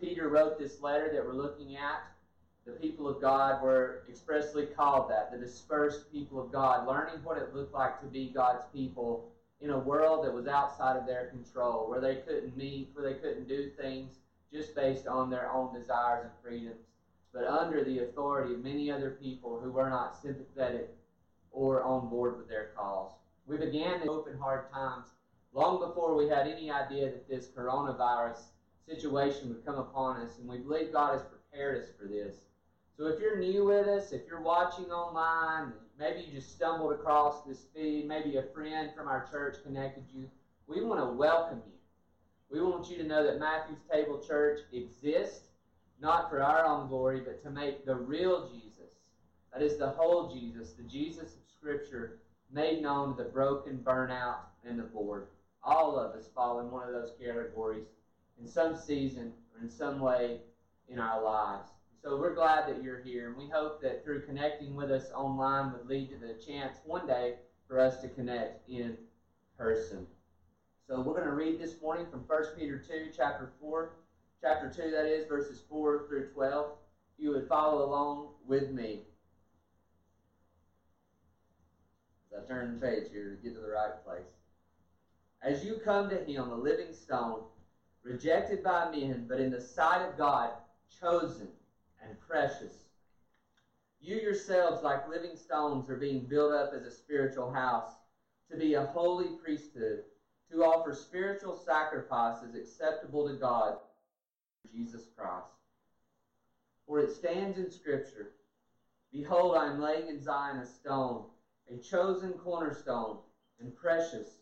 Peter wrote this letter that we're looking at, the people of God were expressly called that, the dispersed people of God, learning what it looked like to be God's people in a world that was outside of their control, where they couldn't meet, where they couldn't do things just based on their own desires and freedoms, but under the authority of many other people who were not sympathetic or on board with their cause. We began in open hard times long before we had any idea that this coronavirus situation would come upon us, and we believe God has prepared us for this. So if you're new with us, if you're watching online, maybe you just stumbled across this feed, maybe a friend from our church connected you, we want to welcome you. We want you to know that Matthew's Table Church exists not for our own glory, but to make the real Jesus, that is the whole Jesus, the Jesus of Scripture, made known to the broken, burnout, and the bored. All of us fall in one of those categories in some season or in some way in our lives. So we're glad that you're here, and we hope that through connecting with us online would lead to the chance one day for us to connect in person. So we're going to read this morning from 1 Peter 2, chapter 4, chapter 2, that is, verses 4 through 12. You would follow along with me. As I turn the page here to get to the right place. As you come to him, a living stone, rejected by men, but in the sight of God, chosen and precious. You yourselves, like living stones, are being built up as a spiritual house, to be a holy priesthood, to offer spiritual sacrifices acceptable to God, Jesus Christ. For it stands in Scripture Behold, I am laying in Zion a stone, a chosen cornerstone, and precious,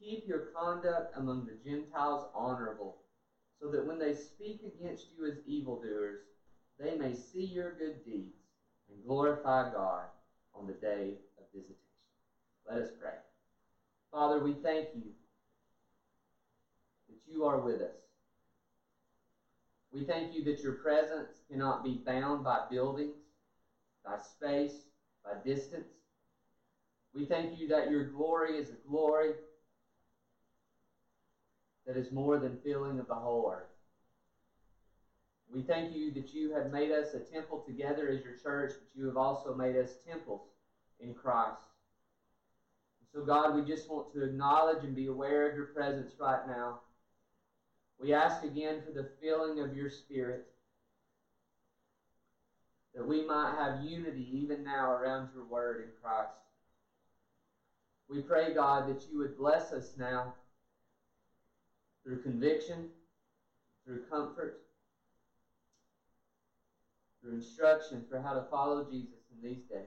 Keep your conduct among the Gentiles honorable so that when they speak against you as evildoers, they may see your good deeds and glorify God on the day of visitation. Let us pray. Father, we thank you that you are with us. We thank you that your presence cannot be bound by buildings, by space, by distance. We thank you that your glory is a glory that is more than filling of the whole earth. We thank you that you have made us a temple together as your church, but you have also made us temples in Christ. So, God, we just want to acknowledge and be aware of your presence right now. We ask again for the filling of your Spirit, that we might have unity even now around your word in Christ. We pray, God, that you would bless us now through conviction, through comfort, through instruction for how to follow Jesus in these days.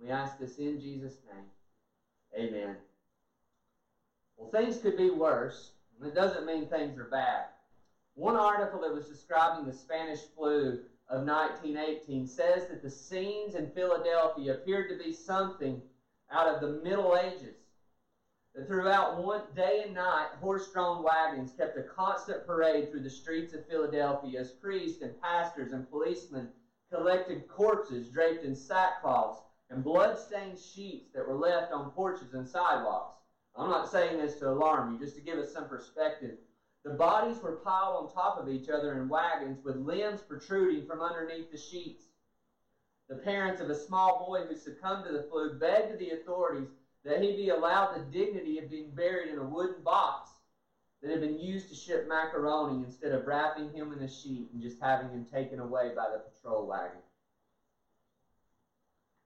We ask this in Jesus' name. Amen. Well, things could be worse, and it doesn't mean things are bad. One article that was describing the Spanish flu of 1918 says that the scenes in Philadelphia appeared to be something out of the Middle Ages throughout one day and night, horse-drawn wagons kept a constant parade through the streets of Philadelphia as priests and pastors and policemen collected corpses draped in sackcloths and blood-stained sheets that were left on porches and sidewalks. I'm not saying this to alarm you, just to give us some perspective. The bodies were piled on top of each other in wagons with limbs protruding from underneath the sheets. The parents of a small boy who succumbed to the flu begged the authorities that he be allowed the dignity of being buried in a wooden box that had been used to ship macaroni instead of wrapping him in a sheet and just having him taken away by the patrol wagon.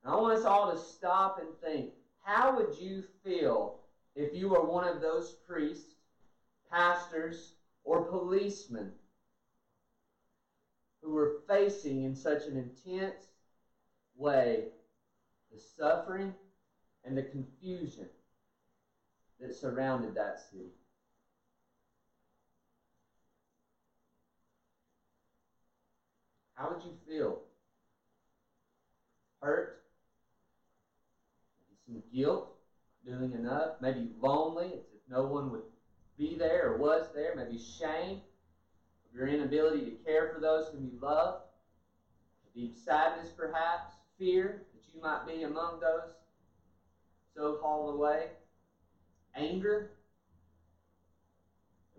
And I want us all to stop and think how would you feel if you were one of those priests, pastors, or policemen who were facing in such an intense way the suffering and the confusion that surrounded that city. How would you feel? Hurt? Maybe some guilt, doing enough, maybe lonely, as if no one would be there or was there, maybe shame of your inability to care for those whom you love, deep sadness perhaps, fear that you might be among those so hauled away, anger,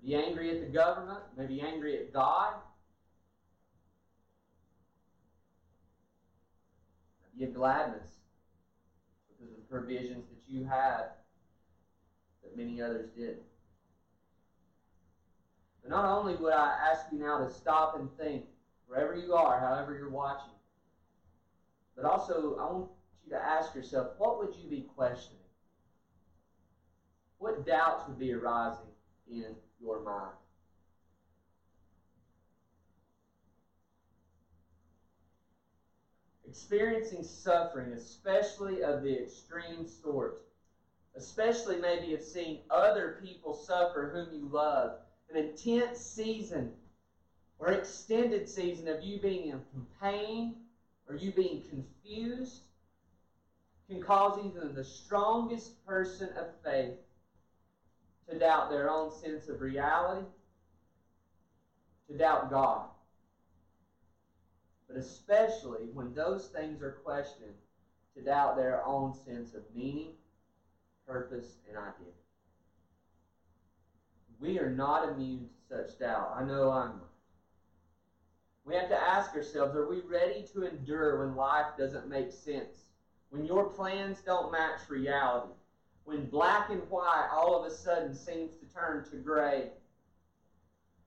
Be angry at the government, maybe angry at God, maybe a gladness because of the provisions that you had that many others didn't. But not only would I ask you now to stop and think, wherever you are, however you're watching, but also I want you to ask yourself, what would you be questioning? What doubts would be arising in your mind? Experiencing suffering, especially of the extreme sort, especially maybe of seeing other people suffer whom you love, an intense season or extended season of you being in pain or you being confused can cause even the strongest person of faith to doubt their own sense of reality, to doubt God. But especially when those things are questioned, to doubt their own sense of meaning, purpose, and identity. We are not immune to such doubt. I know I'm not. We have to ask ourselves are we ready to endure when life doesn't make sense? When your plans don't match reality? When black and white all of a sudden seems to turn to gray?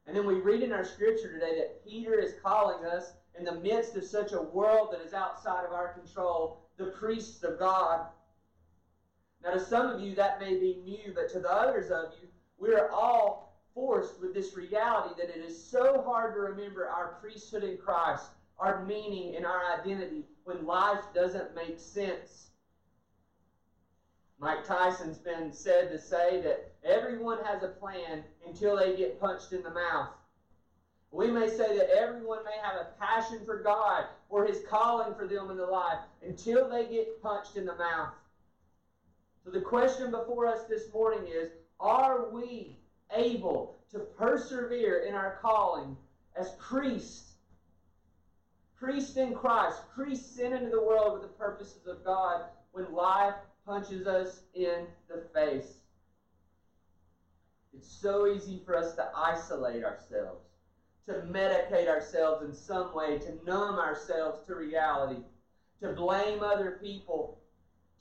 And then we read in our scripture today that Peter is calling us in the midst of such a world that is outside of our control, the priests of God. Now, to some of you, that may be new, but to the others of you, we are all forced with this reality that it is so hard to remember our priesthood in Christ, our meaning and our identity when life doesn't make sense. Mike Tyson's been said to say that everyone has a plan until they get punched in the mouth. We may say that everyone may have a passion for God or His calling for them in the life until they get punched in the mouth. So the question before us this morning is Are we able to persevere in our calling as priests? Priests in Christ, priests sent into the world with the purposes of God when life punches us in the face. It's so easy for us to isolate ourselves, to medicate ourselves in some way, to numb ourselves to reality, to blame other people,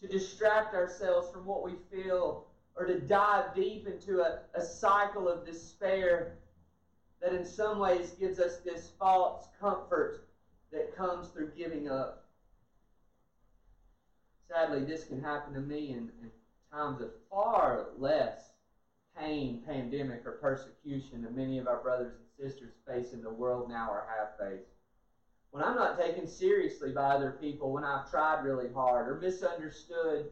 to distract ourselves from what we feel, or to dive deep into a, a cycle of despair that in some ways gives us this false comfort that comes through giving up. Sadly, this can happen to me in, in times of far less pain, pandemic, or persecution than many of our brothers and sisters face in the world now or have faced. When I'm not taken seriously by other people, when I've tried really hard or misunderstood,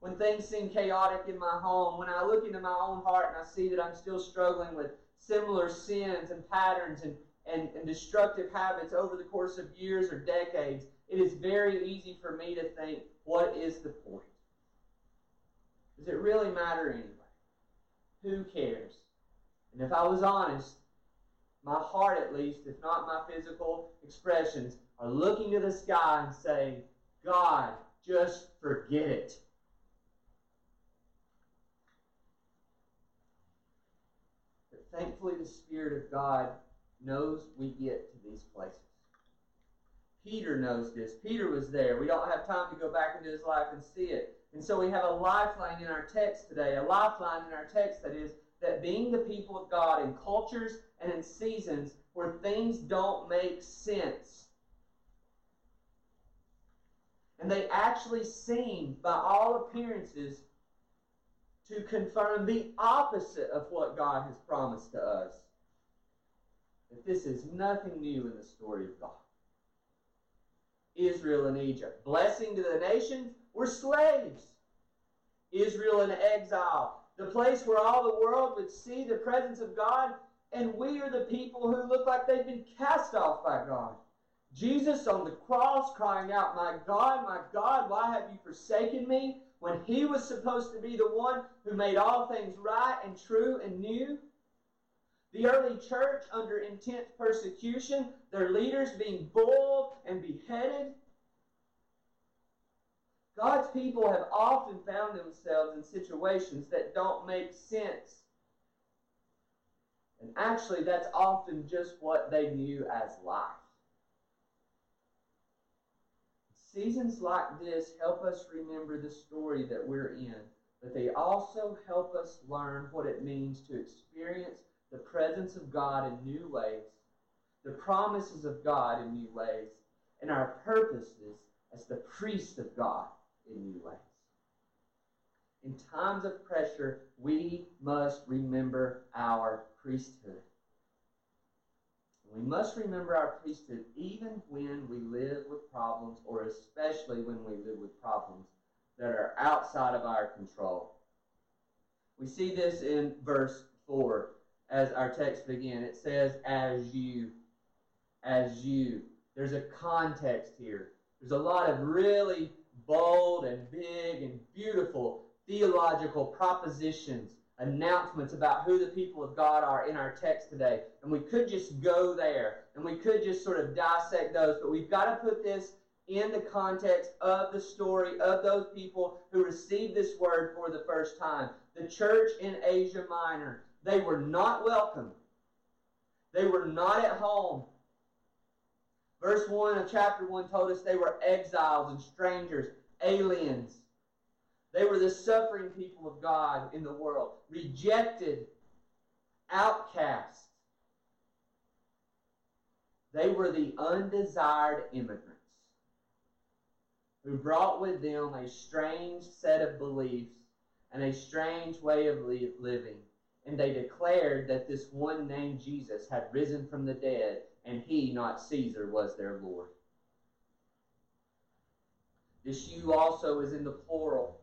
when things seem chaotic in my home, when I look into my own heart and I see that I'm still struggling with similar sins and patterns and, and, and destructive habits over the course of years or decades, it is very easy for me to think, what is the point? Does it really matter anyway? Who cares? And if I was honest, my heart at least, if not my physical expressions, are looking to the sky and saying, God, just forget it. But thankfully, the Spirit of God knows we get to these places. Peter knows this. Peter was there. We don't have time to go back into his life and see it. And so we have a lifeline in our text today, a lifeline in our text that is that being the people of God in cultures and in seasons where things don't make sense, and they actually seem, by all appearances, to confirm the opposite of what God has promised to us. That this is nothing new in the story of God. Israel and Egypt, blessing to the nations, were slaves. Israel in exile, the place where all the world would see the presence of God, and we are the people who look like they've been cast off by God. Jesus on the cross crying out, My God, my God, why have you forsaken me? When he was supposed to be the one who made all things right and true and new. The early church under intense persecution, their leaders being boiled and beheaded. God's people have often found themselves in situations that don't make sense. And actually, that's often just what they knew as life. Seasons like this help us remember the story that we're in, but they also help us learn what it means to experience the presence of God in new ways, the promises of God in new ways, and our purposes as the priest of God in new ways. In times of pressure, we must remember our priesthood. We must remember our priesthood even when we live with problems, or especially when we live with problems that are outside of our control. We see this in verse 4 as our text begins. It says, As you, as you. There's a context here. There's a lot of really bold and big and beautiful theological propositions, announcements about who the people of God are in our text today. And we could just go there and we could just sort of dissect those, but we've got to put this in the context of the story of those people who received this word for the first time. The church in Asia Minor, they were not welcome. They were not at home. Verse 1 of chapter 1 told us they were exiles and strangers, aliens. They were the suffering people of God in the world, rejected, outcast. They were the undesired immigrants who brought with them a strange set of beliefs and a strange way of living. And they declared that this one named Jesus had risen from the dead and he, not Caesar, was their Lord. This you also is in the plural.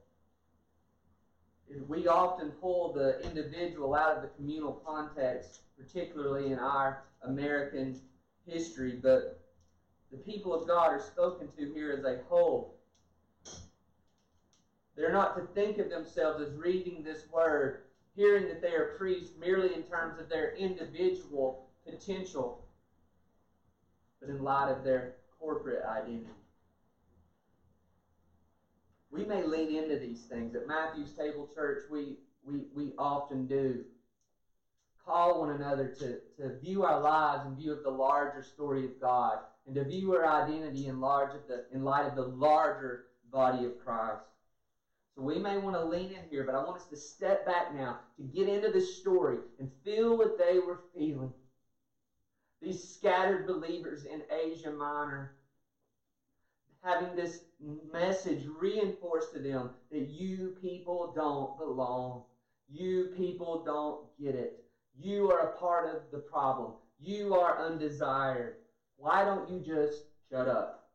We often pull the individual out of the communal context, particularly in our American history, but the people of God are spoken to here as a whole. They're not to think of themselves as reading this word, hearing that they are priests merely in terms of their individual potential, but in light of their corporate identity. We may lean into these things. At Matthew's Table Church, we, we, we often do call one another to, to view our lives in view of the larger story of God and to view our identity in, large of the, in light of the larger body of Christ. So we may want to lean in here, but I want us to step back now to get into this story and feel what they were feeling. These scattered believers in Asia Minor having this message reinforced to them that you people don't belong. You people don't get it. You are a part of the problem. You are undesired. Why don't you just shut up?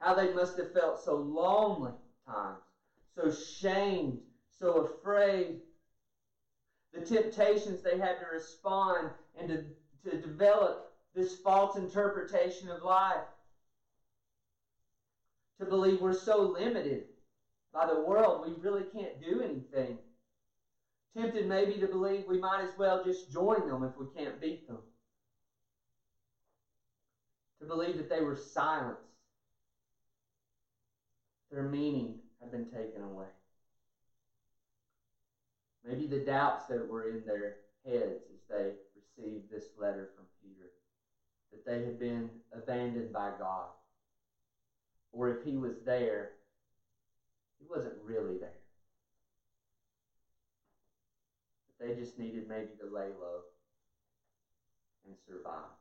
How they must have felt so lonely times, so shamed, so afraid. The temptations they had to respond and to, to develop this false interpretation of life. To believe we're so limited by the world, we really can't do anything. Tempted maybe to believe we might as well just join them if we can't beat them. To believe that they were silenced. Their meaning had been taken away. Maybe the doubts that were in their heads as they received this letter from Peter that they had been abandoned by God. Or if he was there, he wasn't really there. They just needed maybe to lay low and survive.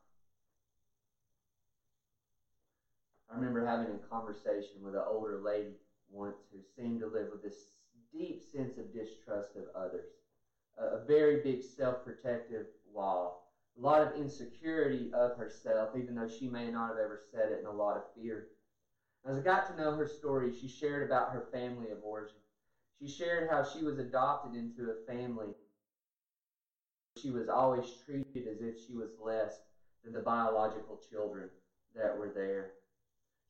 I remember having a conversation with an older lady once who seemed to live with this deep sense of distrust of others, a, very big self protective wall, a lot of insecurity of herself, even though she may not have ever said it, and a lot of fear. As I got to know her story, she shared about her family of origin. She shared how she was adopted into a family. She was always treated as if she was less than the biological children that were there.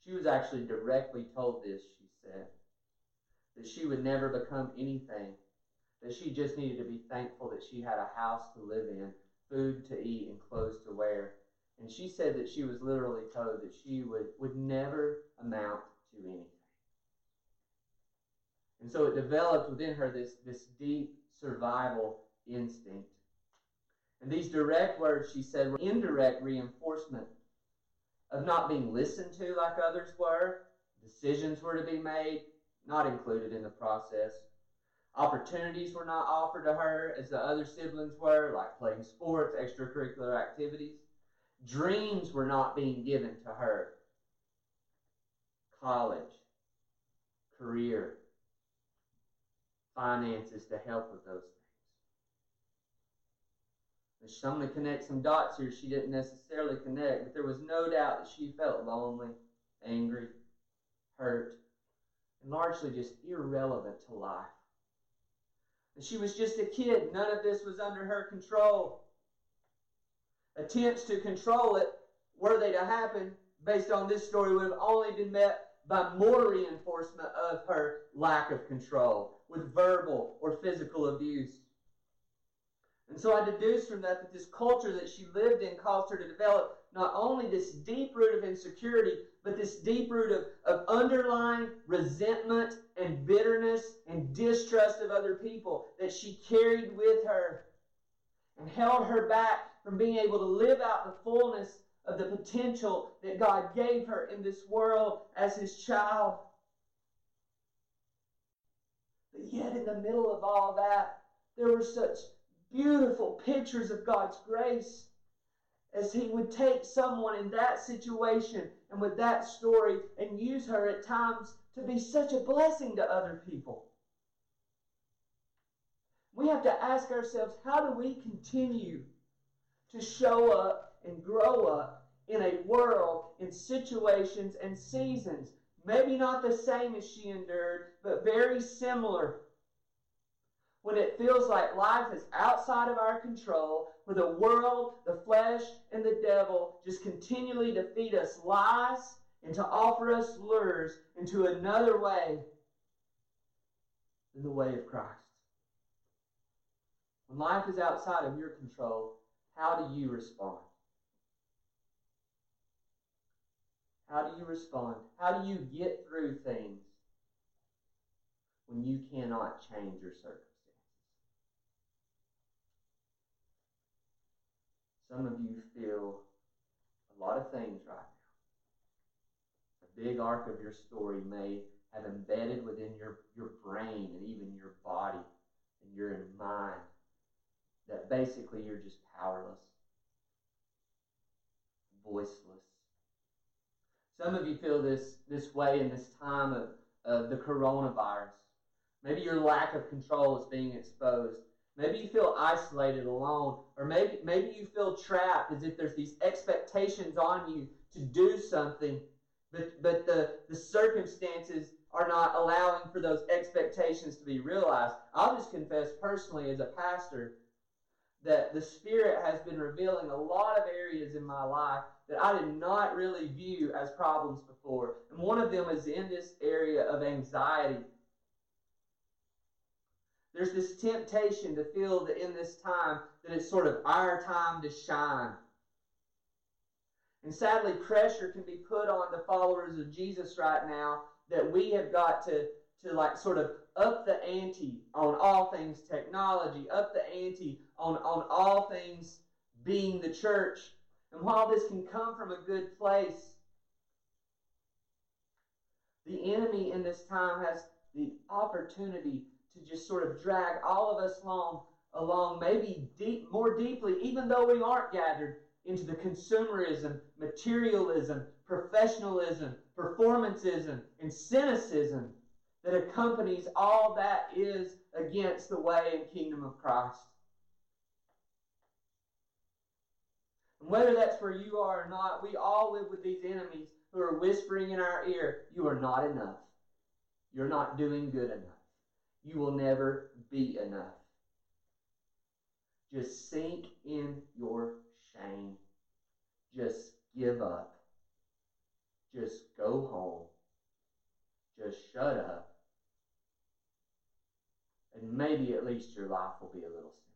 She was actually directly told this, she said, that she would never become anything, that she just needed to be thankful that she had a house to live in, food to eat, and clothes to wear. And she said that she was literally told that she would, would never amount to anything. And so it developed within her this, this deep survival instinct. And these direct words, she said, were indirect reinforcement of not being listened to like others were. Decisions were to be made, not included in the process. Opportunities were not offered to her as the other siblings were, like playing sports, extracurricular activities. Dreams were not being given to her. College, career, finances to help with those things. There's something to connect some dots here she didn't necessarily connect, but there was no doubt that she felt lonely, angry, hurt, and largely just irrelevant to life. And she was just a kid. None of this was under her control. Attempts to control it, were they to happen, based on this story, would have only been met by more reinforcement of her lack of control with verbal or physical abuse. And so I deduce from that that this culture that she lived in caused her to develop not only this deep root of insecurity, but this deep root of, of underlying resentment and bitterness and distrust of other people that she carried with her and held her back from being able to live out the fullness of the potential that God gave her in this world as his child. But yet, in the middle of all that, there were such beautiful pictures of God's grace as he would take someone in that situation and with that story and use her at times to be such a blessing to other people. We have to ask ourselves how do we continue to show up and grow up in a world, in situations and seasons? Maybe not the same as she endured, but very similar when it feels like life is outside of our control, where the world, the flesh, and the devil just continually to feed us lies and to offer us lures into another way than the way of Christ. When life is outside of your control, how do you respond? How do you respond? How do you get through things when you cannot change your circumstances? Some of you feel a lot of things right now. A big arc of your story may have embedded within your, your brain and even your body and your mind that basically you're just powerless, voiceless. Some of you feel this, this way in this time of, of the coronavirus. Maybe your lack of control is being exposed. Maybe you feel isolated, alone, or maybe maybe you feel trapped as if there's these expectations on you to do something, but but the, the circumstances are not allowing for those expectations to be realized. I'll just confess personally as a pastor that the Spirit has been revealing a lot of areas in my life that I did not really view as problems before. And one of them is in this area of anxiety there's this temptation to feel that in this time that it's sort of our time to shine. And sadly, pressure can be put on the followers of Jesus right now that we have got to, to like sort of up the ante on all things technology, up the ante on, on all things being the church. And while this can come from a good place, the enemy in this time has the opportunity to just sort of drag all of us along along maybe deep, more deeply, even though we aren't gathered into the consumerism, materialism, professionalism, performanceism, and cynicism that accompanies all that is against the way and kingdom of Christ. And whether that's where you are or not, we all live with these enemies who are whispering in our ear, You are not enough. You're not doing good enough. You will never be enough. Just sink in your shame. Just give up. Just go home. Just shut up. And maybe at least your life will be a little simpler.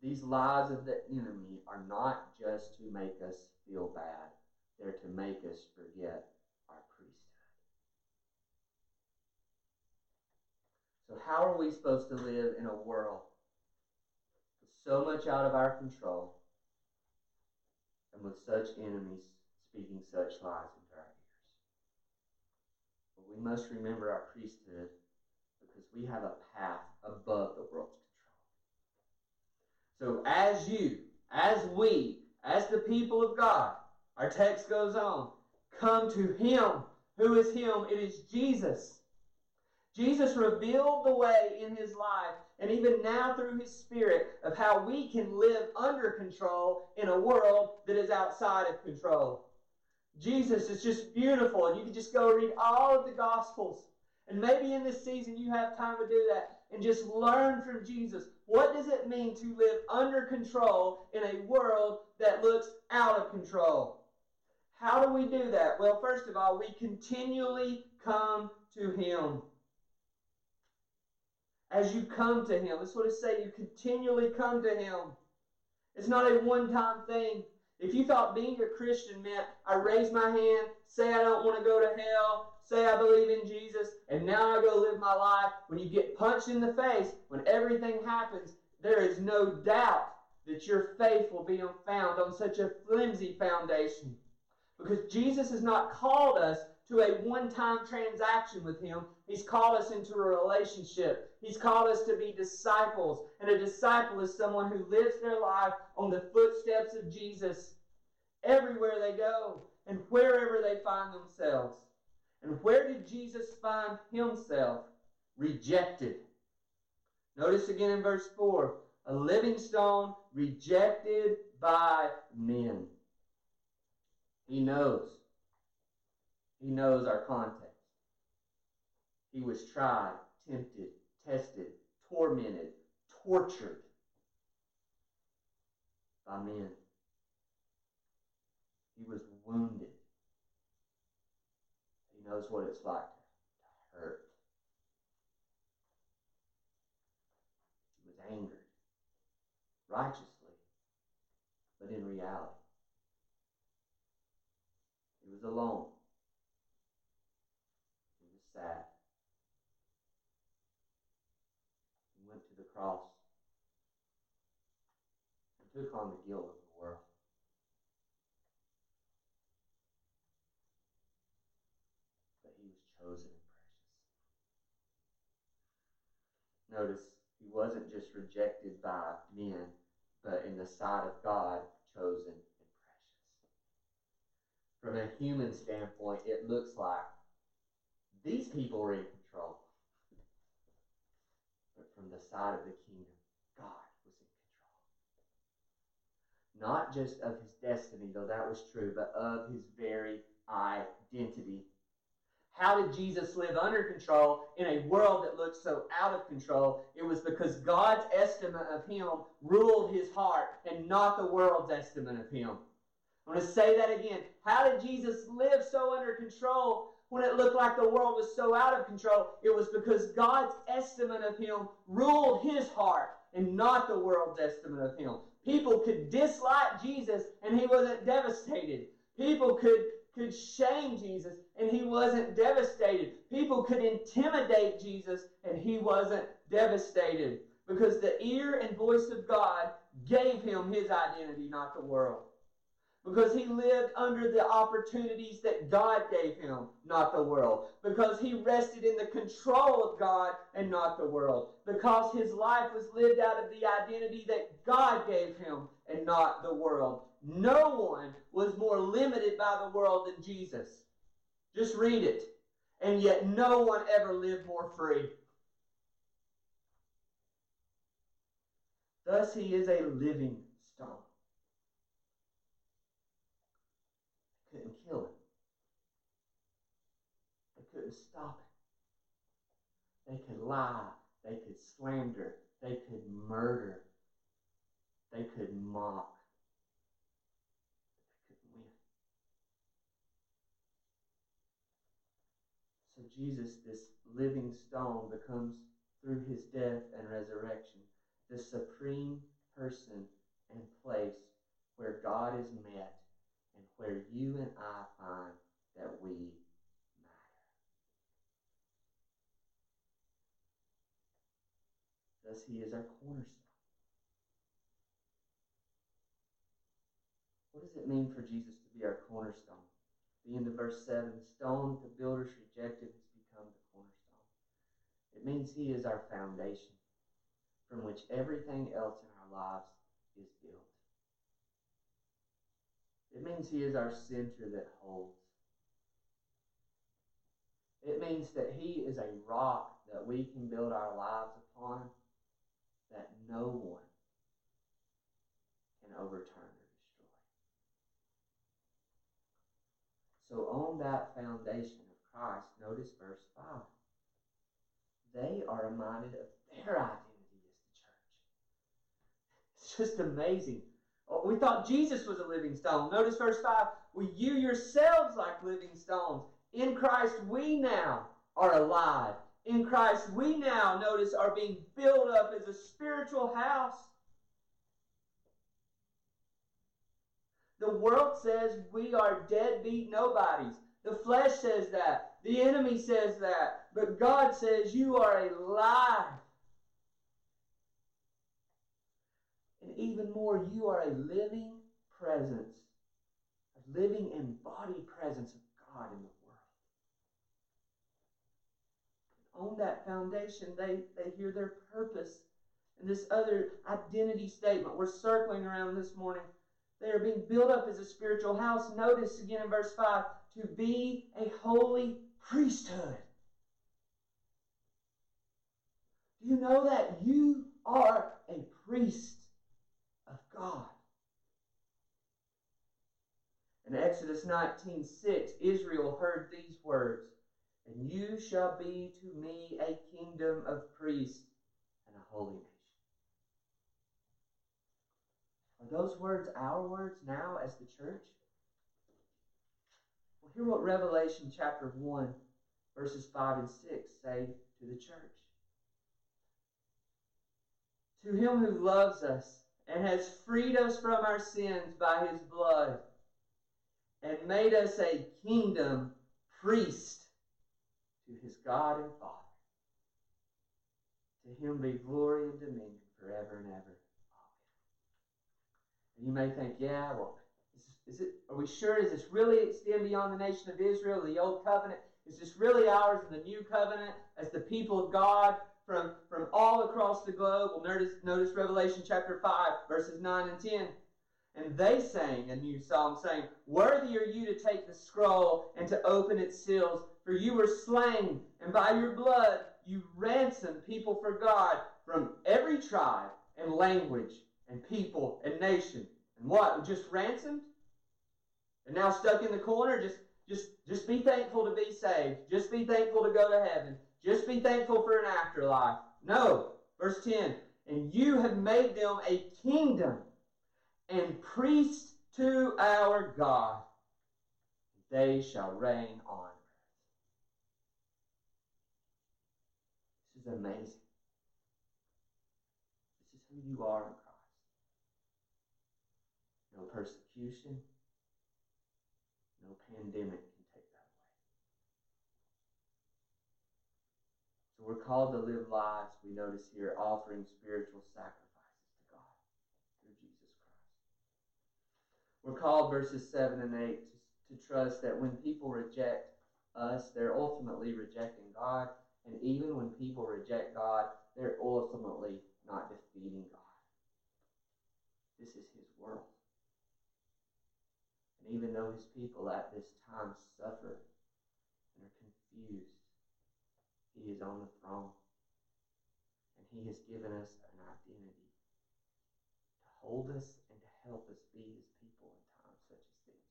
These lies of the enemy are not just to make us feel bad, they're to make us forget our priesthood. So, how are we supposed to live in a world so much out of our control and with such enemies speaking such lies into our ears? But we must remember our priesthood because we have a path above the world's control. So, as you, as we, as the people of God, our text goes on, come to Him. Who is Him? It is Jesus. Jesus revealed the way in His life, and even now through His Spirit, of how we can live under control in a world that is outside of control. Jesus is just beautiful, and you can just go read all of the Gospels. And maybe in this season you have time to do that and just learn from Jesus. What does it mean to live under control in a world that looks out of control? How do we do that? Well, first of all, we continually come to Him. As you come to Him, that's what it say. You continually come to Him. It's not a one-time thing. If you thought being a Christian meant I raise my hand, say I don't want to go to hell, say I believe in Jesus, and now I go live my life. When you get punched in the face, when everything happens, there is no doubt that your faith will be found on such a flimsy foundation. Because Jesus has not called us to a one time transaction with Him. He's called us into a relationship. He's called us to be disciples. And a disciple is someone who lives their life on the footsteps of Jesus everywhere they go and wherever they find themselves. And where did Jesus find himself? Rejected. Notice again in verse 4 a living stone rejected by men. He knows. He knows our context. He was tried, tempted, tested, tormented, tortured by men. He was wounded He knows what it's like to hurt. He was angered, righteously, but in reality. He was alone. He was sad. He went to the cross took on the guilt of the world. But he was chosen and precious. Notice he wasn't just rejected by men, but in the sight of God, chosen and precious. From a human standpoint, it looks like these people are in control. From the side of the kingdom, God was in control. Not just of his destiny, though that was true, but of his very identity how did Jesus live under control in a world that looked so out of control? It was because God's estimate of him ruled his heart and not the world's estimate of him. I'm going to say that again. How did Jesus live so under control when it looked like the world was so out of control? It was because God's estimate of him ruled his heart and not the world's estimate of him. People could dislike Jesus and he wasn't devastated. People could could shame Jesus and he wasn't devastated. People could intimidate Jesus and he wasn't devastated because the ear and voice of God gave him his identity, not the world. Because he lived under the opportunities that God gave him, not the world. Because he rested in the control of God and not the world. Because his life was lived out of the identity that God gave him and not the world. No one was more limited by the world than Jesus. Just read it. And yet no one ever lived more free. Thus he is a living stone. couldn't kill him. Stop it. They could lie. They could slander. They could murder. They could mock. They couldn't win. So Jesus, this living stone, becomes through his death and resurrection the supreme person and place where God is met and where you and I find that we matter. He is our cornerstone. What does it mean for Jesus to be our cornerstone? The end of verse 7 the stone the builders rejected has become the cornerstone. It means He is our foundation from which everything else in our lives is built. It means He is our center that holds. It means that He is a rock that we can build our lives upon that no one can overturn or destroy. So, on that foundation of Christ, notice verse 5. They are reminded of their identity as the church. It's just amazing Oh, we thought Jesus was a living stone. Notice verse 5. Well, you yourselves like living stones. In Christ we now are alive. In Christ we now, notice, are being built up as a spiritual house. The world says we are deadbeat nobodies. The flesh says that. The enemy says that. But God says you are alive. And even more, you are a living presence, a living embodied presence of God in the world. And on that foundation, they, they hear their purpose. And this other identity statement we're circling around this morning. They are being built up as a spiritual house. Notice again in verse 5 to be a holy priesthood. Do you know that you are a priest? of God. In Exodus 19:6, Israel heard these words, "And you shall be to me a kingdom of priests and a holy nation." Are those words our words now as the church? Well, hear what Revelation chapter 1, verses 5 and 6 say to the church. To him who loves us and has freed us from our sins by his blood and made us a kingdom priest to his God and Father. To him be glory and dominion forever and ever. Amen. And you may think, yeah, well, is, is it? Are we sure? Does this really extend beyond the nation of Israel, the old covenant? Is this really ours in the new covenant as the people of God? from, from all across the globe. Well, notice, notice Revelation chapter 5, verses 9 and 10. And they sang a new song, saying, Worthy are you to take the scroll and to open its seals, for you were slain, and by your blood you ransomed people for God from every tribe and language and people and nation. And what? Just ransomed? And now stuck in the corner? Just just just be thankful to be saved. Just be thankful to go to heaven. Just be thankful for an afterlife. No. Verse 10 And you have made them a kingdom and priests to our God. They shall reign on earth. This is amazing. This is who you are in Christ. No persecution, no pandemic can take that away. So we're called to live lives, we notice here, offering spiritual sacrifices to God through Jesus Christ. We're called, verses 7 and 8, to, to trust that when people reject us, they're ultimately rejecting God. And even when people reject God, they're ultimately not defeating God. This is His world. And even though His people at this time suffer and are confused, He is on the throne. And He has given us an identity to hold us and to help us be His people in times such as these.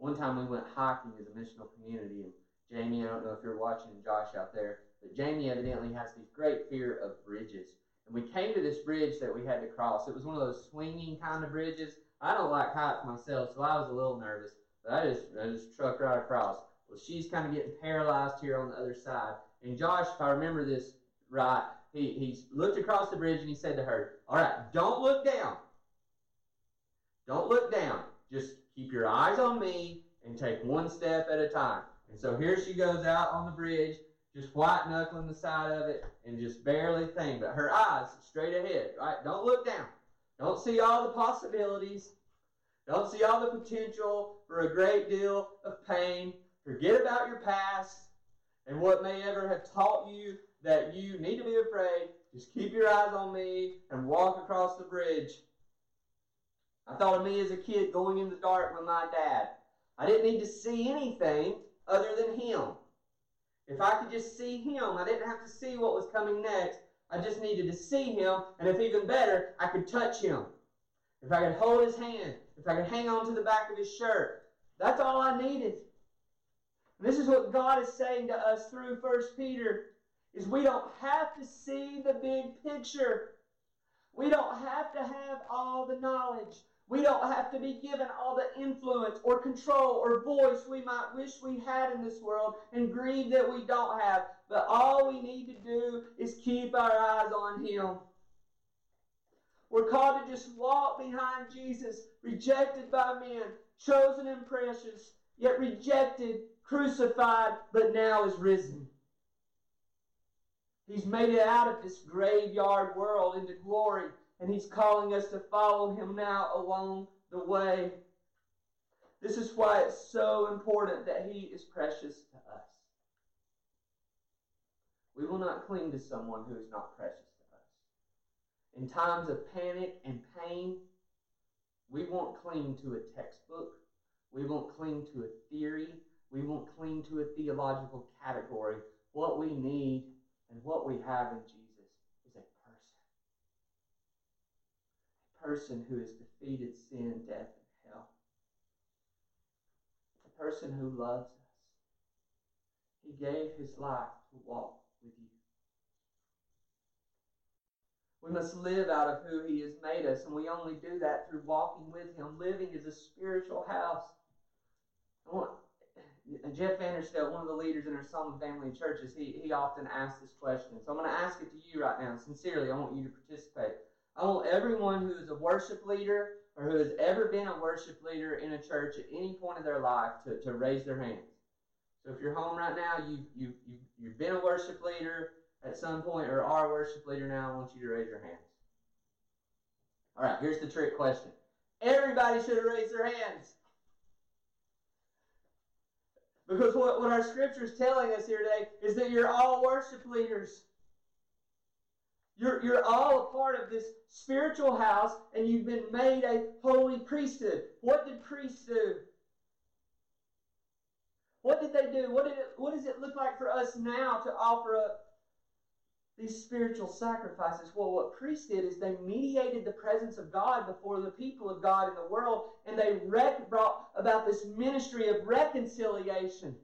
One time we went hiking as a missional community, and Jamie, I don't know if you're watching Josh out there, but Jamie evidently has this great fear of bridges. And we came to this bridge that we had to cross. It was one of those swinging kind of bridges. I don't like heights myself, so I was a little nervous. But I just, I just trucked right across. Well, she's kind of getting paralyzed here on the other side. And Josh, if I remember this right, he, he looked across the bridge and he said to her, All right, don't look down. Don't look down. Just keep your eyes on me and take one step at a time. And so here she goes out on the bridge just white knuckling the side of it and just barely thing. But her eyes straight ahead, right? Don't look down. Don't see all the possibilities. Don't see all the potential for a great deal of pain. Forget about your past and what may ever have taught you that you need to be afraid. Just keep your eyes on me and walk across the bridge. I thought of me as a kid going in the dark with my dad. I didn't need to see anything other than him. If I could just see him, I didn't have to see what was coming next. I just needed to see him, and if even better, I could touch him. If I could hold his hand, if I could hang on to the back of his shirt, that's all I needed. And this is what God is saying to us through First Peter is we don't have to see the big picture. We don't have to have all the knowledge. We don't have to be given all the influence or control or voice we might wish we had in this world and grieve that we don't have. But all we need to do is keep our eyes on Him. We're called to just walk behind Jesus, rejected by men, chosen and precious, yet rejected, crucified, but now is risen. He's made it out of this graveyard world into glory and He's calling us to follow Him now along the way. This is why it's so important that He is precious to us. We will not cling to someone who is not precious to us. In times of panic and pain, we won't cling to a textbook. We won't cling to a theory. We won't cling to a theological category. What we need and what we have in Jesus person who has defeated sin, death, and hell. A person who loves us. He gave his life to walk with you. We must live out of who he has made us, and we only do that through walking with him, living as a spiritual house. Want, Jeff Vanderstelt, one of the leaders in our Soma family churches, he, he often asks this question. So I'm going to ask it to you right now. Sincerely, I want you to participate. I want everyone who is a worship leader or who has ever been a worship leader in a church at any point of their life to, to raise their hands. So if you're home right now, you've, you, you, you've been a worship leader at some point or are a worship leader now, I want you to raise your hands. All right, here's the trick question. Everybody should have raised their hands. Because what, what our scripture is telling us here today is that you're all worship leaders. You're, you're all a part of this spiritual house and you've been made a holy priesthood. What did priests do? What did they do? What, did it, what does it look like for us now to offer up these spiritual sacrifices? Well, what priests did is they mediated the presence of God before the people of God in the world, and they rec- brought about this ministry of reconciliation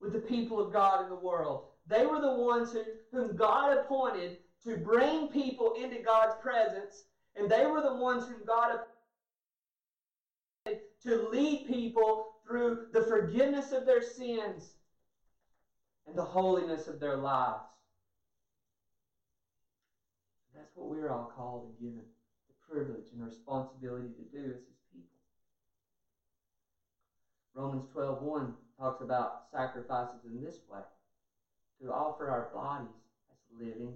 with the people of God in the world. They were the ones who, whom God appointed to bring people into God's presence, and they were the ones whom God appointed to lead people through the forgiveness of their sins and the holiness of their lives. That's what we're all called and given the privilege and responsibility to do as His people. Romans 12.1 talks about sacrifices in this way to offer our bodies as living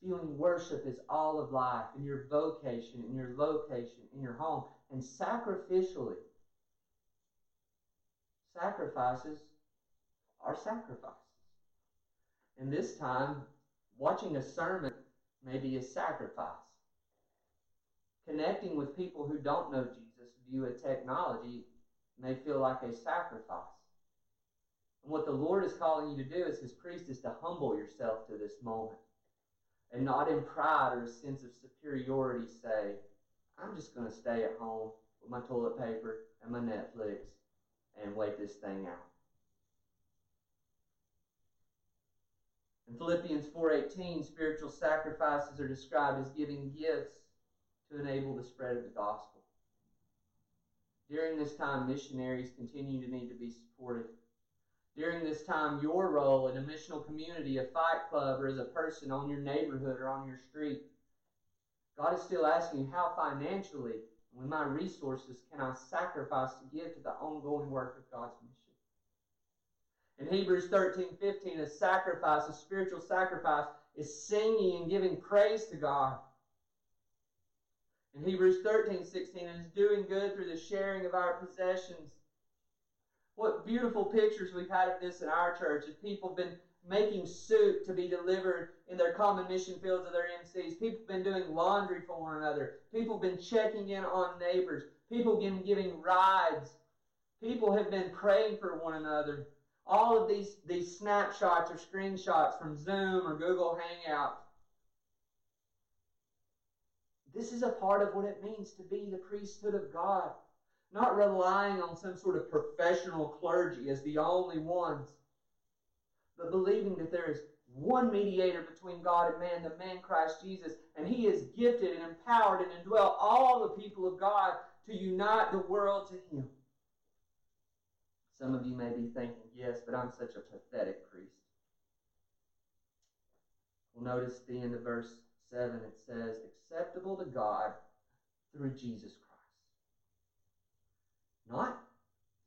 sacrifices. Feeling worship is all of life, in your vocation, in your location, in your home, and sacrificially. Sacrifices are sacrifices. And this time, watching a sermon may be a sacrifice. Connecting with people who don't know Jesus via technology may feel like a sacrifice. And what the Lord is calling you to do as his priest is to humble yourself to this moment. And not in pride or a sense of superiority say, I'm just going to stay at home with my toilet paper and my Netflix and wait this thing out. In Philippians 4:18, spiritual sacrifices are described as giving gifts to enable the spread of the gospel. During this time, missionaries continue to need to be supported. During this time, your role in a missional community, a fight club, or as a person on your neighborhood or on your street, God is still asking you how financially, with my resources, can I sacrifice to give to the ongoing work of God's mission? In Hebrews 13 15, a sacrifice, a spiritual sacrifice, is singing and giving praise to God. In Hebrews 13 16, it is doing good through the sharing of our possessions. What beautiful pictures we've had of this in our church as people have been making soup to be delivered in their common mission fields of their MCs. People have been doing laundry for one another. People have been checking in on neighbors. People have been giving rides. People have been praying for one another all of these, these snapshots or screenshots from Zoom or Google Hangout. This is a part of what it means to be the priesthood of God. Not relying on some sort of professional clergy as the only ones, but believing that there is one mediator between God and man, the man Christ Jesus, and he is gifted and empowered and indwelt all the people of God to unite the world to him. Some of you may be thinking, yes, but I'm such a pathetic priest. Well, notice the end of verse 7. It says, acceptable to God through Jesus Christ. Not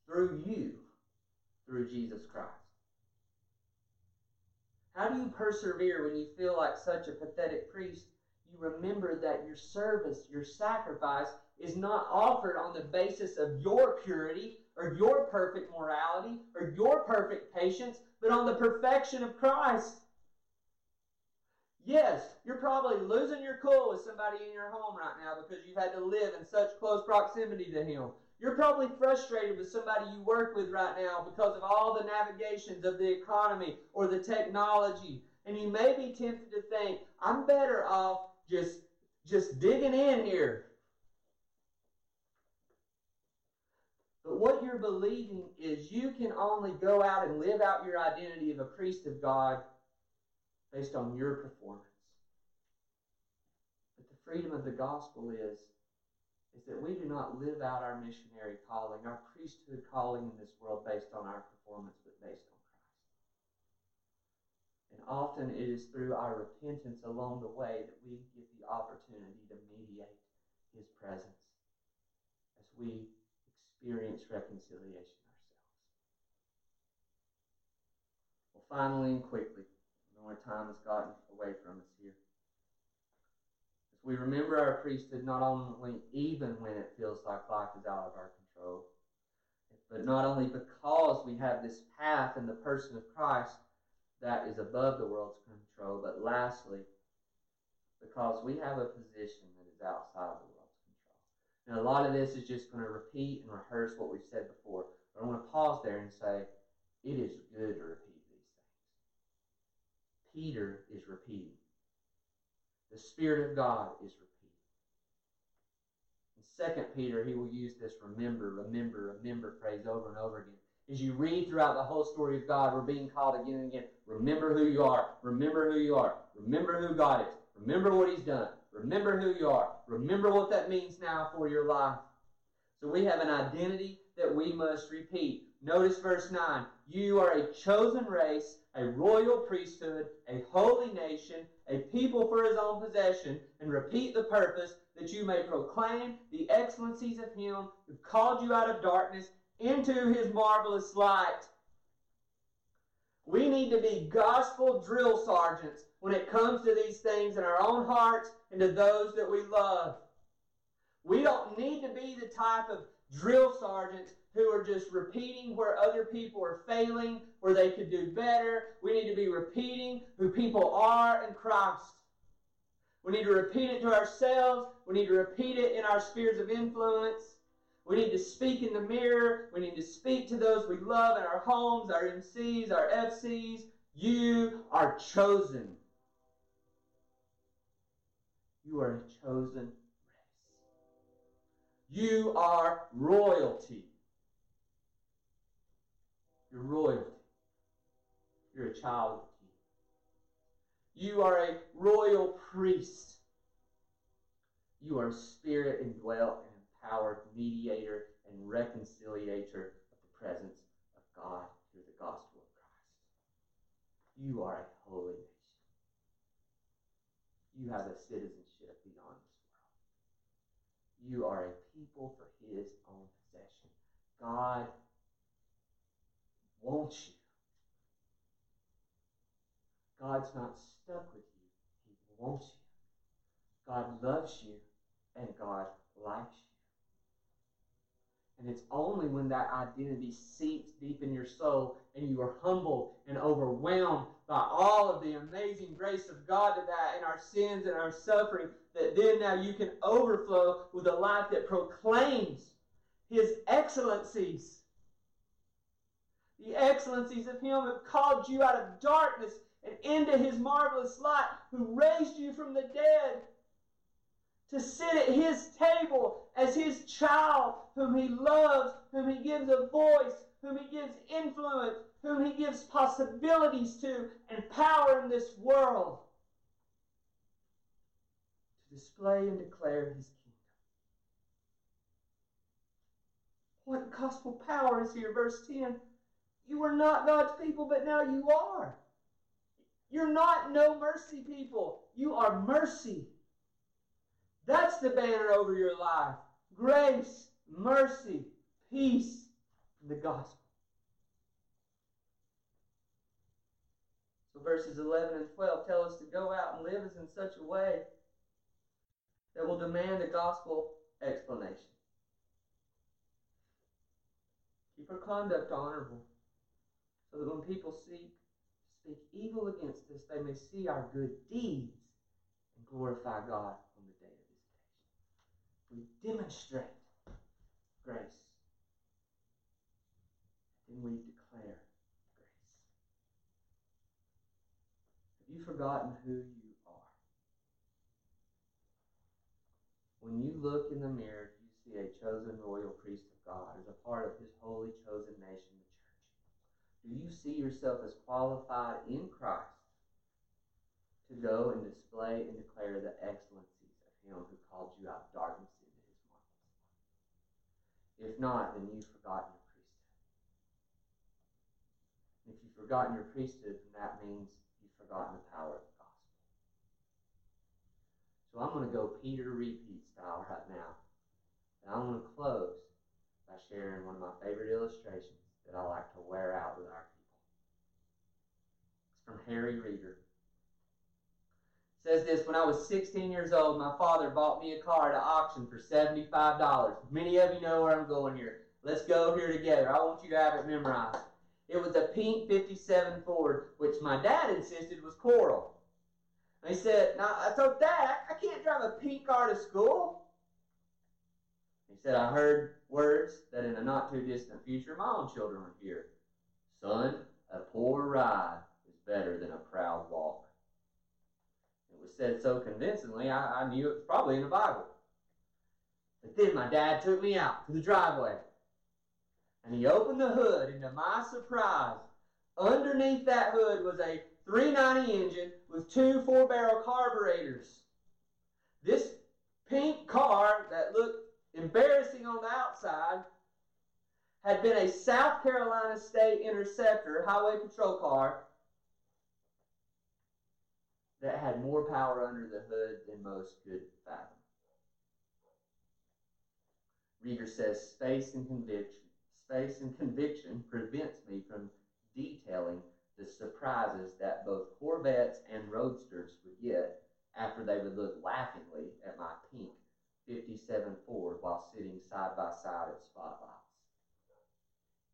through you, through Jesus Christ. How do you persevere when you feel like such a pathetic priest? You remember that your service, your sacrifice, is not offered on the basis of your purity or your perfect morality or your perfect patience, but on the perfection of Christ. Yes, you're probably losing your cool with somebody in your home right now because you've had to live in such close proximity to him. You're probably frustrated with somebody you work with right now because of all the navigations of the economy or the technology. And you may be tempted to think, I'm better off just, just digging in here But what you're believing is you can only go out and live out your identity of a priest of God based on your performance. But the freedom of the gospel is, is that we do not live out our missionary calling, our priesthood calling in this world based on our performance, but based on Christ. And often it is through our repentance along the way that we get the opportunity to mediate his presence as we experience reconciliation ourselves. Well, finally and quickly, more time has gotten away from us here. We remember our priesthood, not only even when it feels like life is out of our control, but not only because we have this path in the person of Christ that is above the world's control, but lastly, because we have a position that is outside of the world's control. And a lot of this is just going to repeat and rehearse what we've said before. But I want to pause there and say, it is good to repeat these things. Peter is repeating. The Spirit of God is repeated. In 2 Peter, he will use this remember, remember, remember phrase over and over again. As you read throughout the whole story of God, we're being called again and again. Remember who you are. Remember who you are. Remember who God is. Remember what He's done. Remember who you are. Remember what that means now for your life. So we have an identity that we must repeat. Notice verse 9. You are a chosen race, a royal priesthood, a holy nation, a people for his own possession, and repeat the purpose that you may proclaim the excellencies of him who called you out of darkness into his marvelous light. We need to be gospel drill sergeants when it comes to these things in our own hearts and to those that we love. We don't need to be the type of drill sergeants who are just repeating where other people are failing, where they could do better. We need to be repeating who people are in Christ. We need to repeat it to ourselves. We need to repeat it in our spheres of influence. We need to speak in the mirror. We need to speak to those we love in our homes, our MCs, our FCs. You are chosen. You are a chosen race. You are royalty. You're royalty. You're a child of the king. You are a royal priest. You are a spirit indwelt and empowered mediator and reconciliator of the presence of God through the gospel of Christ. You are a holy nation. You have a citizenship beyond this world. You are a people for his own possession. God wants you. God's not stuck with you. He wants you. God loves you and God likes you. And it's only when that identity seeps deep in your soul and you are humbled and overwhelmed by all of the amazing grace of God to that and our sins and our suffering that then now you can overflow with a life that proclaims His excellencies. The excellencies of Him who called you out of darkness and into His marvelous light, who raised you from the dead to sit at his table as his child, whom he loves, whom he gives a voice, whom he gives influence, whom he gives possibilities to and power in this world to display and declare his kingdom. What gospel power is here? Verse 10 You were not God's people, but now you are. You're not no mercy people, you are mercy. That's the banner over your life. Grace, mercy, peace, and the gospel. So verses 11 and 12 tell us to go out and live as in such a way that will demand a gospel explanation. Keep our conduct honorable, so that when people seek speak evil against us, they may see our good deeds and glorify God on the day of visitation. we demonstrate grace. And then we declare grace. Have you forgotten who you are? When you look in the mirror, you see a chosen royal priest of God as a part of his holy chosen nation. Do you see yourself as qualified in Christ to go and display and declare the excellencies of him who called you out of darkness into His marvelous light? if not, then you've forgotten your priesthood. If you've forgotten your priesthood, then that means you've forgotten the power of the gospel. So I'm going to go Peter repeat style right now. And I'm going to close by sharing one of my favorite illustrations that I like to wear out with our people. It's from Harry Reeder says this When I was 16 years old, my father bought me a car at an auction for $75. Many of you know where I'm going here. Let's go here together. I want you to have it memorized. It was a pink 57 Ford, which my dad insisted was coral. And he said, Now, I told Dad, I can't drive a pink car to school. He said, I heard words that in a not too distant future my own children would hear. Son, a poor ride is better than a proud walk It was said so convincingly, I, I knew it was probably in the Bible. But then my dad took me out to the driveway. And he opened the hood, and to my surprise, underneath that hood was a 390 engine with two four barrel carburetors. This pink car that looked embarrassing on the outside had been a South Carolina State Interceptor highway patrol car that had more power under the hood than most could fathom. Reeder says space and conviction space and conviction prevents me from detailing the surprises that both Corvettes and Roadsters would get after they would look laughingly at my pink 57 Ford while sitting side by side at spotlights.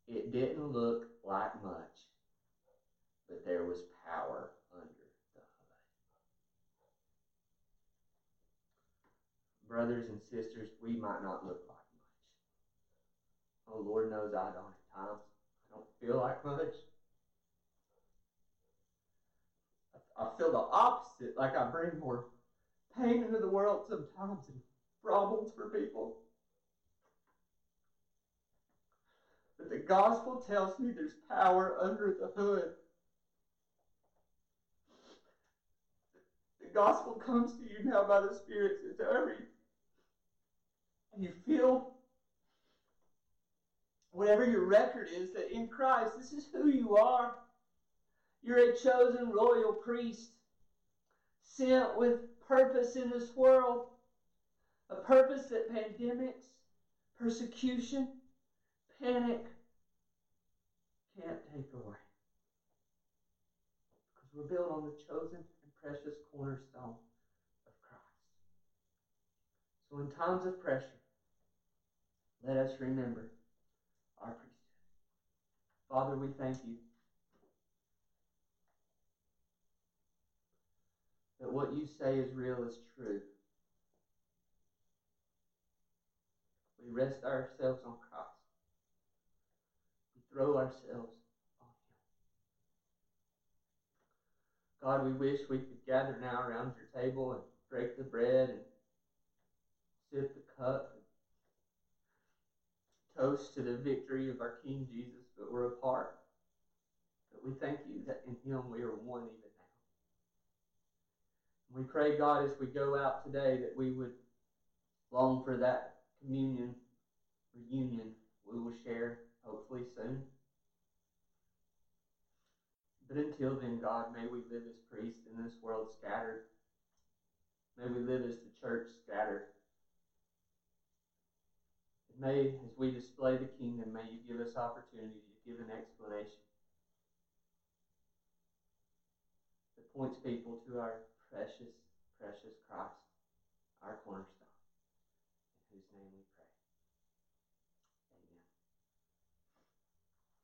It didn't look like much, but there was power under the hood. Brothers and sisters, we might not look like much. Oh, Lord knows I don't at times. I don't feel like much. I feel the opposite, like I bring more pain into the world sometimes and problems for people. But the gospel tells me there's power under the hood. The gospel comes to you now by the Spirit. Says, however you feel, whatever your record is, that in Christ, this is who you are. You're a chosen royal priest, sent with purpose in this world, a purpose that pandemics, persecution, panic can't take away. Because we're built on the chosen and precious cornerstone of Christ. So, in times of pressure, let us remember our priesthood. Father, we thank you that what you say is real is true. We rest ourselves on Christ. We throw ourselves on Him. God, we wish we could gather now around your table and break the bread and sip the cup and toast to the victory of our King Jesus, but we're apart. But we thank you that in Him we are one even now. we pray, God, as we go out today, that we would long for that communion reunion we will share hopefully soon. But until then, God, may we live as priests in this world scattered. May we live as the church scattered. And may, as we display the kingdom, may you give us opportunity to give an explanation that points people to our precious, precious Christ, our cornerstone, whose name we.